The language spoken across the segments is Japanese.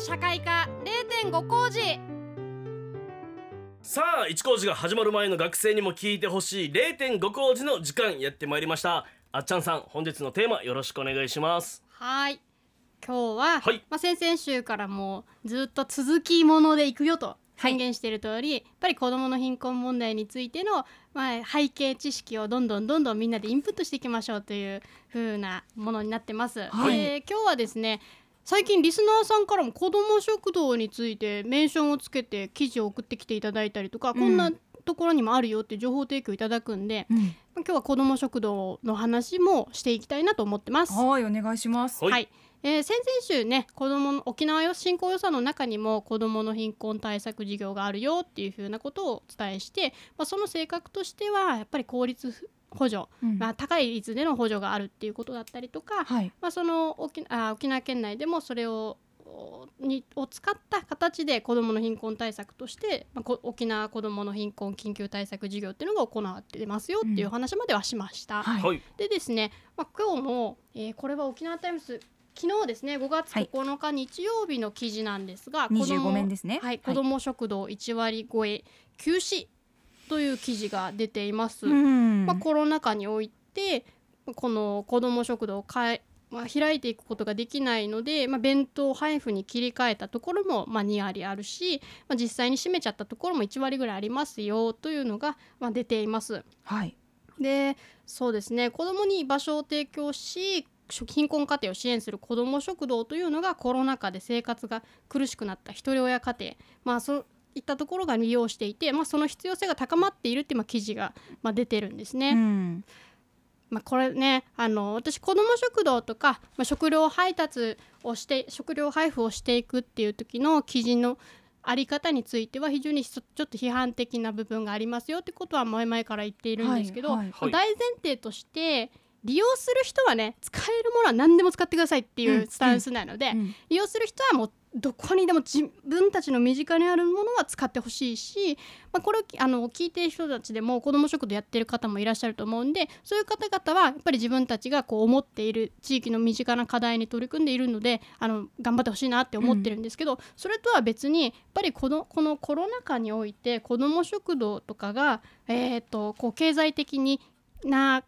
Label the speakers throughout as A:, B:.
A: 社会科0.5工事。
B: さあ一工事が始まる前の学生にも聞いてほしい0.5工事の時間やってまいりました。あっちゃんさん本日のテーマよろしくお願いします。
A: はい。今日は、
B: はい。
A: まあ、先々週からもうずっと続きものでいくよと宣言している通り、やっぱり子どもの貧困問題についての、まあ、背景知識をどんどんどんどんみんなでインプットしていきましょうという風なものになってます。
C: はい
A: で今日はですね最近リスナーさんからも子ども食堂についてメンションをつけて記事を送ってきていただいたりとか、こんなところにもあるよって情報提供いただくんで、
C: うん
A: 今日は子ども食堂の話もしていきたいなと思ってます。
C: はいお願いします。
B: はい
A: はい、えー先々週ね子どもの沖縄振興予算の中にも子どもの貧困対策事業があるよっていうふうなことをお伝えして、まあ、その性格としてはやっぱり公立補助、
C: うん
A: まあ、高い率での補助があるっていうことだったりとか、
C: はい。
A: まあ、その沖あ沖縄県内でもそれをおにを使った形で子どもの貧困対策として、まあ、こ沖縄子どもの貧困緊急対策事業っていうのが行われてますよっていう話まではしました。
C: はい。
B: はい
A: でですね、まあ、今日も、えーこれは沖縄タイムズ昨日ですね5月
C: はい
A: 9日日曜日の記事なんですが、
C: 二
A: 子供
C: 十五面ですね。
A: はい、子ども食堂1割超え休止という記事が出ています。
C: うん。
A: まあ、コロナ禍においてこの子ども食堂をまあ、開いていくことができないので、まあ、弁当配布に切り替えたところも、まあ、2割あるし、まあ、実際に閉めちゃったところも1割ぐらいありますよというのが、まあ、出ています。
C: はい。
A: でそうですね子どもに場所を提供し貧困家庭を支援する子ども食堂というのがコロナ禍で生活が苦しくなった一人親家庭、まあ、そういったところが利用していて、まあ、その必要性が高まっているっていうまあ記事がまあ出てるんですね。
C: うん。
A: まあ、これねあの私子ども食堂とか、まあ、食料配達をして食料配布をしていくっていう時の記事のあり方については非常にちょっと批判的な部分がありますよってことは前々から言っているんですけど、
C: はいはい
B: はい
A: 大前提として利用する人はね使えるものは何でも使ってくださいっていうスタンスなので、
C: うん
A: 利用する人はもうどこにでも自分たちの身近にあるものは使ってほしいし、まあ、これをあの聞いている人たちでも子ども食堂やってる方もいらっしゃると思うんでそういう方々はやっぱり自分たちがこう思っている地域の身近な課題に取り組んでいるのであの頑張ってほしいなって思ってるんですけど、それとは別にやっぱりこのこのコロナ禍において子ども食堂とかが、えー、とこう経済的にな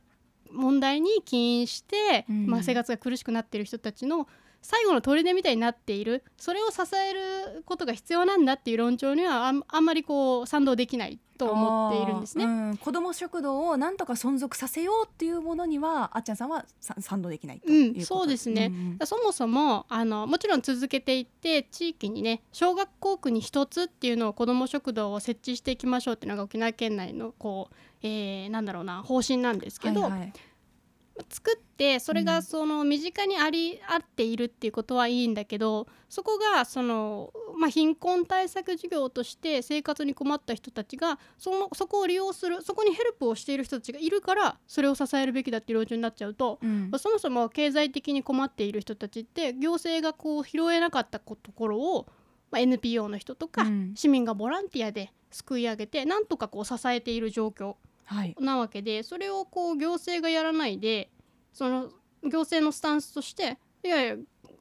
A: 問題に起因して、
C: うん。
A: まあ、生活が苦しくなっている人たちの最後の砦みたいになっている。それを支えることが必要なんだっていう論調にはあんあんまりこう賛同できないと思っているんですね。
C: うん。子ども食堂をなんとか存続させようっていうものにはあっちゃんさんはさ賛同できないと
A: うん
C: いうこと
A: そうですね。
C: ん
A: そもそもあのもちろん続けていって地域にね小学校区に一つっていうのを子ども食堂を設置していきましょうっていうのが沖縄県内のこう、えーなんだろうな方針なんですけど、
C: はいはい
A: 作ってそれが
C: うん。
A: その身近にありあっているっていうことはいいんだけどそこがその、まあ、貧困対策事業として生活に困った人たちがそのそこを利用するそこにヘルプをしている人たちがいるからそれを支えるべきだっていう論調になっちゃうと、
C: うん。
A: まあそもそも経済的に困っている人たちって行政がこう拾えなかったこところを、まあ、NPO の人とか、
C: うん。
A: 市民がボランティアですくい上げてなんとかこう支えている状況。
C: はい
A: なわけでそれをこう行政がやらないでその行政のスタンスとしていやいや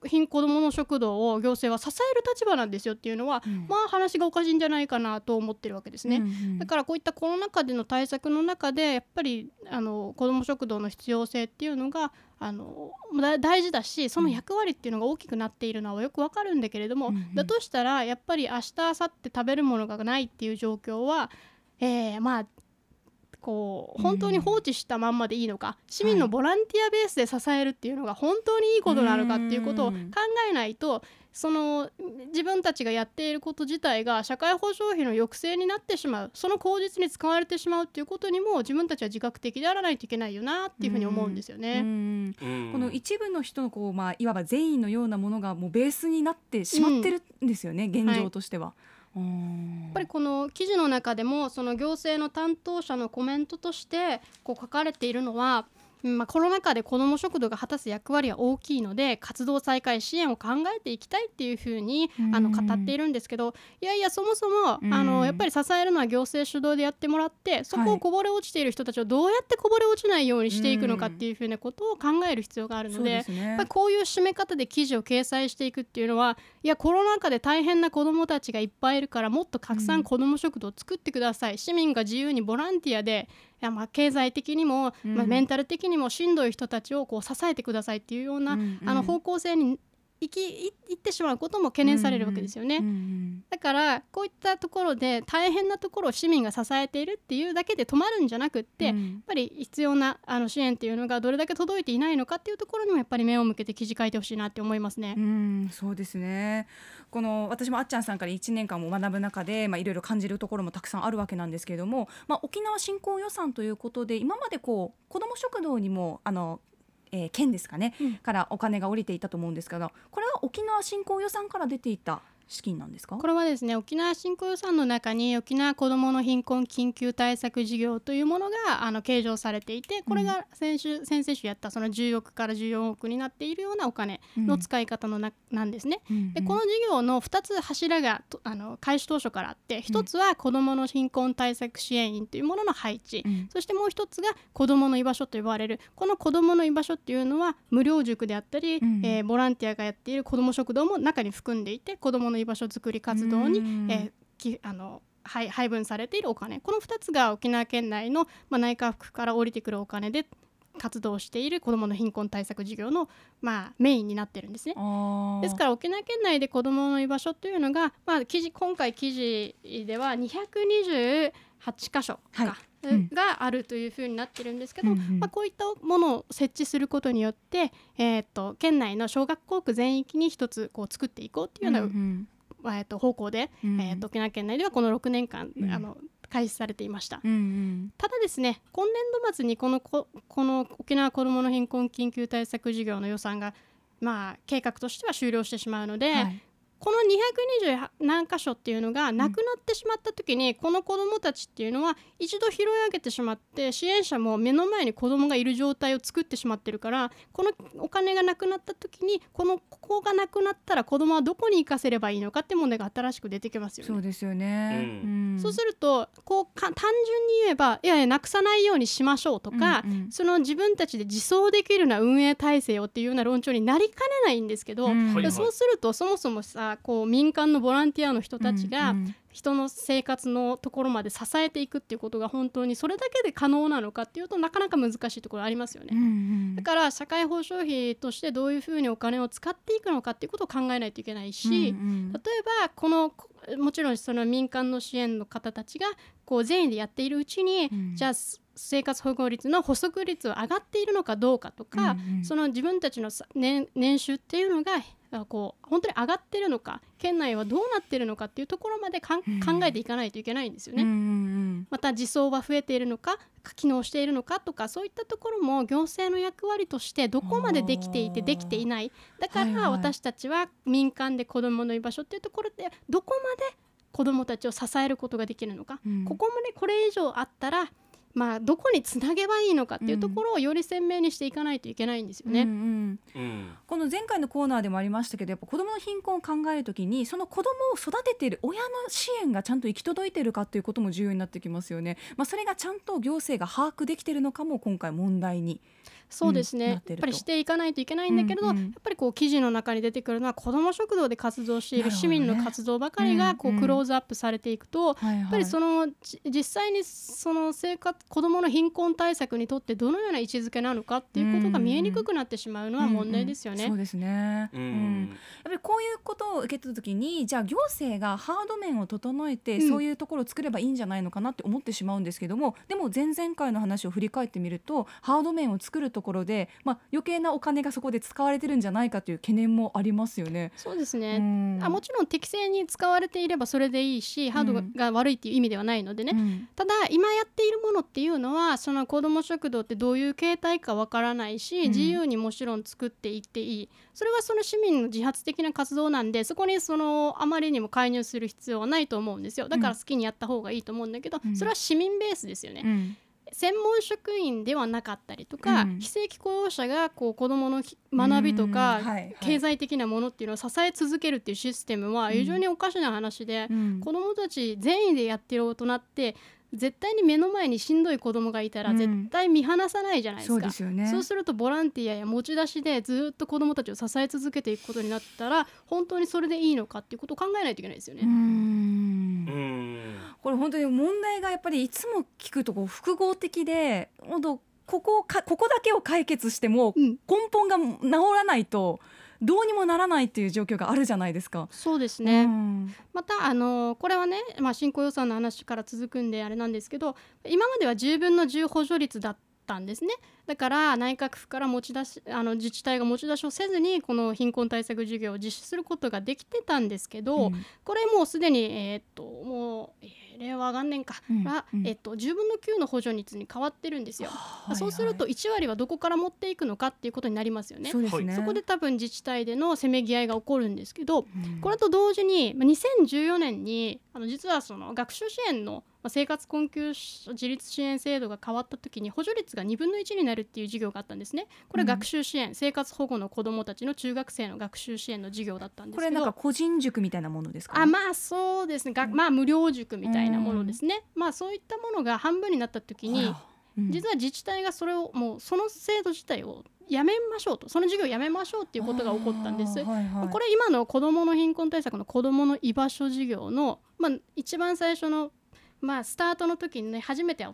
A: 貧子どもの食堂を行政は支える立場なんですよっていうのは、
C: うん。
A: まあ話がおかしいんじゃないかなと思ってるわけですね。
C: うんうん
A: だからこういったコロナ禍での対策の中でやっぱりあの子ども食堂の必要性っていうのがあのだ大事だしその役割っていうのが大きくなっているのはよくわかるんだけれども、
C: うんうん。
A: だとしたらやっぱり明日明後日食べるものがないっていう状況は、えーまあこう本当に放置したまんまでいいのか、市民のボランティアベースで支えるっていうのが本当にいいことなのかっていうことを考
C: うん
A: えないとその自分たちがやっていること自体が社会保障費の抑制になってしまうその口実に使われてしまうっていうことにも自分たちは自覚的であらないといけないよなっていうふうに思うんですよ
C: う
A: ね。
C: ん。
B: うん。
C: この一部の人のこう、まあ、いわば善意のようなものがもうベースになってしまってるんですよね、現状としては。や
A: やっぱりこの記事の中でもその行政の担当者のコメントとしてこう書かれているのはまあ、コロナ禍で子ども食堂が果たす役割は大きいので活動再開支援を考えていきたいっていうふうにあの語っているんですけどいやいやそもそもあのやっぱり支えるのは行政主導でやってもらってそこをこぼれ落ちている人たちをどうやってこぼれ落ちないようにしていくのかっていうふうなことを考える必要があるのでやっぱりこういう締め方で記事を掲載していくっていうのはいやコロナ禍で大変な子どもたちがいっぱいいるからもっと拡散子ども食堂を作ってください、市民が自由にボランティアでいやまあ経済的にも、まあ、メンタル的にもしんどい人たちをこう支えてくださいっていうような、あの方向性に行きいってしまうことも懸念されるわけですよね、うんうん、だからこういったところで大変なところを市民が支えているっていうだけで止まるんじゃなくって、うん、やっぱり必要なあの支援っていうのがどれだけ届いていないのかっていうところにもやっぱり目を向けて記事書いてほしいなって思いますね。
C: うんそうですね。この私もあっちゃんさんから1年間も学ぶ中で、まあ、いろいろ感じるところもたくさんあるわけなんですけれども、まあ、沖縄振興予算ということで今までこう子ども食堂にもあのえー、県ですかね、うん、からお金が降りていたと思うんですけどこれは沖縄振興予算から出ていた資金なんですか？
A: これはですね沖縄振興予算の中に沖縄子どもの貧困緊急対策事業というものがあの計上されていてこれが先週、うん、先々週やったその10億から14億になっているようなお金の使い方のな,、なんですね。でこの事業の2つ柱があの開始当初からあって1つは子どもの貧困対策支援員というものの配置、うん、そしてもう1つが子どもの居場所と呼ばれる。この子どもの居場所っていうのは無料塾であったり、うん、えー、ボランティアがやっている子ども食堂も中に含んでいて子どもの居場所づくり活動に、えー、きあの配配分されているお金。この2つが沖縄県内の、まあ、内閣府から降りてくるお金で活動している子どもの貧困対策事業の、まあ、メインになってるんですね。ですから沖縄県内で子どもの居場所というのが、まあ、記事今回記事では228箇所か、はい。があるというふうになってるんですけど、うんうん、まあ、こういったものを設置することによって、えー、っと県内の小学校区全域に一つこう作っていこうっていうような、うんうん、えー、っと方向で、うん、えー、っと沖縄県内ではこの6年間、うん、あの開始されていました、うんうん、ただですね今年度末にこのここの沖縄子どもの貧困緊急対策事業の予算がまあ計画としては終了してしまうので、はい、この220何箇所っていうのがなくなってしまった時に、うん、この子どもたちっていうのは一度拾い上げてしまって支援者も目の前に子どもがいる状態を作ってしまってるからこのお金がなくなった時にこのここがなくなったら子どもはどこに行かせればいいのかって問題が新しく出てきますよね。
C: そうですよね、
A: うん、そうするとこう単純に言えばいやいやなくさないようにしましょうとか、うんうん、その自分たちで自走できるような運営体制をっていうような論調になりかねないんですけど、うん、そうするとそもそもさこう民間のボランティアの人たちが人の生活のところまで支えていくっていうことが本当にそれだけで可能なのかっていうとなかなか難しいところありますよね、うんうん、だから社会保障費としてどういうふうにお金を使っていくのかっていうことを考えないといけないし、うんうん、例えばこのもちろんその民間の支援の方たちがこう善意でやっているうちに、うん、じゃあ生活保護率の補足率は上がっているのかどうかとか、うんうん、その自分たちの年年収っていうのがこう本当に上がってるのか県内はどうなってるのかっていうところまで考えていかないといけないんですよね。うんうんうん、また自走は増えているのか機能しているのかとかそういったところも行政の役割としてどこまでできていてできていない。だから私たちは民間で子どもの居場所っていうところでどこまで子どもたちを支えることができるのか、うん、ここまでこれ以上あったらまあ、どこにつなげばいいのかっていうところをより鮮明にしていかないといけないんですよね。うん
C: うん、この前回のコーナーでもありましたけどやっぱ子どもの貧困を考えるときにその子どもを育てている親の支援がちゃんと行き届いているかということも重要になってきますよね。まあ、それがちゃんと行政が把握できているのかも今回問題に
A: そうですね、うん、やっぱりしていかないといけないんだけれど、うんうん、やっぱりこう記事の中に出てくるのは子ども食堂で活動している市民の活動ばかりがこうクローズアップされていくと、うんうん、やっぱりその実際にその生活子どもの貧困対策にとってどのような位置づけなのかっていうことが見えにくくなってしまうのは問題ですよね。
C: そうですね、うん、やっぱりこういうことを受けた時にじゃあ行政がハード面を整えて、そういうところを作ればいいんじゃないのかなって思ってしまうんですけどもでも前々回の話を振り返ってみるとハード面を作るところで、まあ、余計なお金がそこで使われてるんじゃないかという懸念もありますよね。
A: そうですね、うん、あもちろん適正に使われていればそれでいいしハードが悪いっていう意味ではないのでね、うん、ただ今やっているものっていうのはその子ども食堂ってどういう形態かわからないし、自由にもちろん作っていっていい。それはその市民の自発的な活動なんでそこにそのあまりにも介入する必要はないと思うんですよ。だから好きにやった方がいいと思うんだけど、それは市民ベースですよね。専門職員ではなかったりとか、
C: うん。
A: 非正規雇用者がこう子どものひ学びとか、
C: うん。はいはい。
A: 経済的なものっていうのを支え続けるっていうシステムは非常におかしな話で、
C: うん。
A: 子どもたち善意でやってる大人って絶対に目の前にしんどい子供がいたら
C: うん。
A: 絶対見放さないじゃないですか。
C: そうですよね。
A: そうするとボランティアや持ち出しでずっと子どもたちを支え続けていくことになったら本当にそれでいいのかっていうことを考えないといけないですよね。
C: うーん。
B: うん
C: これ本当に問題がやっぱりいつも聞くとこう複合的で本当ここをかここだけを解決しても
A: うん。
C: 根本が治らないとどうにもならないっていう状況があるじゃないですか。
A: そうですね、
C: うん。
A: またあのこれはね、まあ、新興予算の話から続くんであれなんですけど今までは10分の10補助率だったんですね。だから内閣府から持ち出しあの自治体が持ち出しをせずにこの貧困対策事業を実施することができてたんですけど、
C: うん。
A: これもうすでに、えーっともう、えー令和元年か
C: うん
A: は、
C: うん
A: えーっと10分の9の補助率に変わってるんですよ。
C: はい
A: そうすると1割はどこから持っていくのかっていうことになりますよね。
C: そね。
A: そこで多分自治体でのせめぎ合いが起こるんですけど、
C: うん
A: これと同時にまあ2014年にあの実はその学習支援のまあ生活困窮自立支援制度が変わった時に補助率が2分の1になるっていう事業があったんですね。これ
C: うん。
A: 学習支援、生活保護の子どもたちの中学生の学習支援の事業だったんですけど。
C: これなんか個人塾みたいなものですか？
A: あまあそうですね、がまあ無料塾みたいなものですね、まあそういったものが半分になった時に
C: うん。
A: 実は自治体がそれをもうその制度自体をやめましょうとその授業をやめましょうっていうことが起こったんです。
C: はいはい
A: これ今の子どもの貧困対策の子どもの居場所事業の、まあ、一番最初の、まあ、スタートの時にね初めて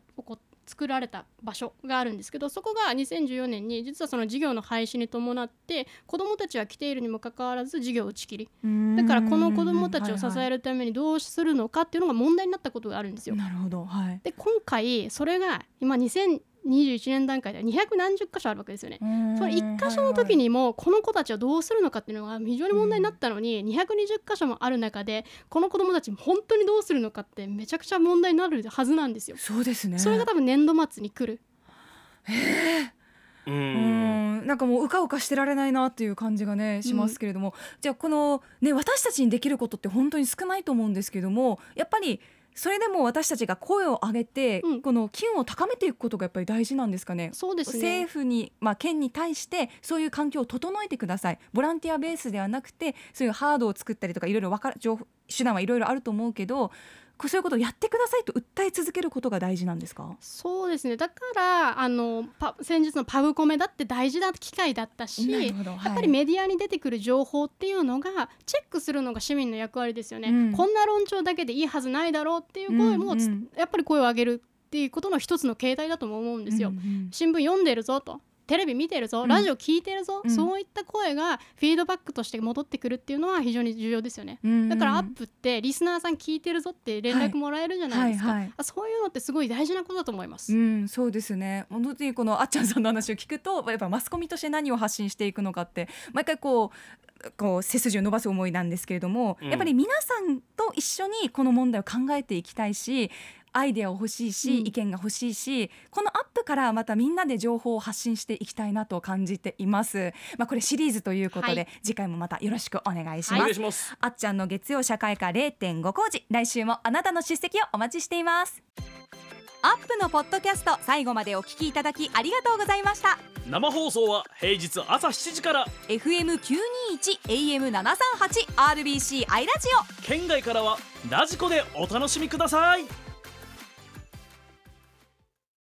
A: 作られた場所があるんですけどそこが2014年に実はその事業の廃止に伴って子どもたちは来ているにもかかわらず事業を打ち切りだからこの子どもたちを支え
C: る
A: るためにどうするのかっていうのが問題になったことがあるんですよ。
C: なるほどはい。
A: で今回それが今2021年段階では200何十箇所あるわけですよね。その1箇所の時にもこの子たちはどうするのかっていうのが非常に問題になったのに220箇所もある中でこの子どもたち本当にどうするのかってめちゃくちゃ問題になるはずなんですよ。
C: そうですね。
A: それが多分年度末に来る。
B: う
C: うんんなんかもううかうかしてられないなっていう感じがねしますけれども、じゃあこのね私たちにできることって本当に少ないと思うんですけどもやっぱりそれでも私たちが声を上げて、
A: うん
C: この機運を高めていくことがやっぱり大事なんですかね。
A: そうです
C: 政
A: ね。
C: 府に、まあ、県に対してそういう環境を整えてくださいボランティアベースではなくてそういうハードを作ったりとかいろいろわかる情報手段はいろいろあると思うけどそういうことをやってくださいと訴え続けることが大事なんですか？
A: そうですね。だからあのパ先日のパブコメだって大事な機会だったし
C: はい。
A: やっぱりメディアに出てくる情報っていうのがチェックするのが市民の役割ですよね、
C: うん。
A: こんな論調だけでいいはずないだろうっていう声もつ、
C: うんうん。
A: やっぱり声を上げるっていうことの一つの形態だとも思うんですよ、
C: うんうん。
A: 新聞読んでるぞとテレビ見てるぞ
C: うん。
A: ラジオ聞いてるぞ、
C: うん。
A: そういった声がフィードバックとして戻ってくるっていうのは非常に重要ですよね、
C: うん。うん
A: だからアップってリスナーさん聞いてるぞって連絡もらえるじゃないですか、
C: はいはいはい。
A: あそういうのってすごい大事なことだと思います、
C: うん、そうですね。本当にこのあっちゃんさんの話を聞くとやっぱマスコミとして何を発信していくのかって毎回こうこう背筋を伸ばす思いなんですけれども、
B: うん。
C: やっぱり皆さんと一緒にこの問題を考えていきたいしアイデアを欲しいし、
A: うん。
C: 意見が欲しいしこのアップからまたみんなで情報を発信していきたいなと感じています。まあ、これシリーズということで、
A: はい。
C: 次回もまたよろしくお願いし
B: お
C: ます。
B: 願いします。
C: あっちゃんの月曜社会科0.5工事来週もあなたの出席をお待ちしています。アップのポッドキャスト最後までお聞きいただきありがとうございました。
B: 生放送は平日朝7時から。
C: FM921 AM738 RBC アイラジオ。
B: 県外からはラジコでお楽しみください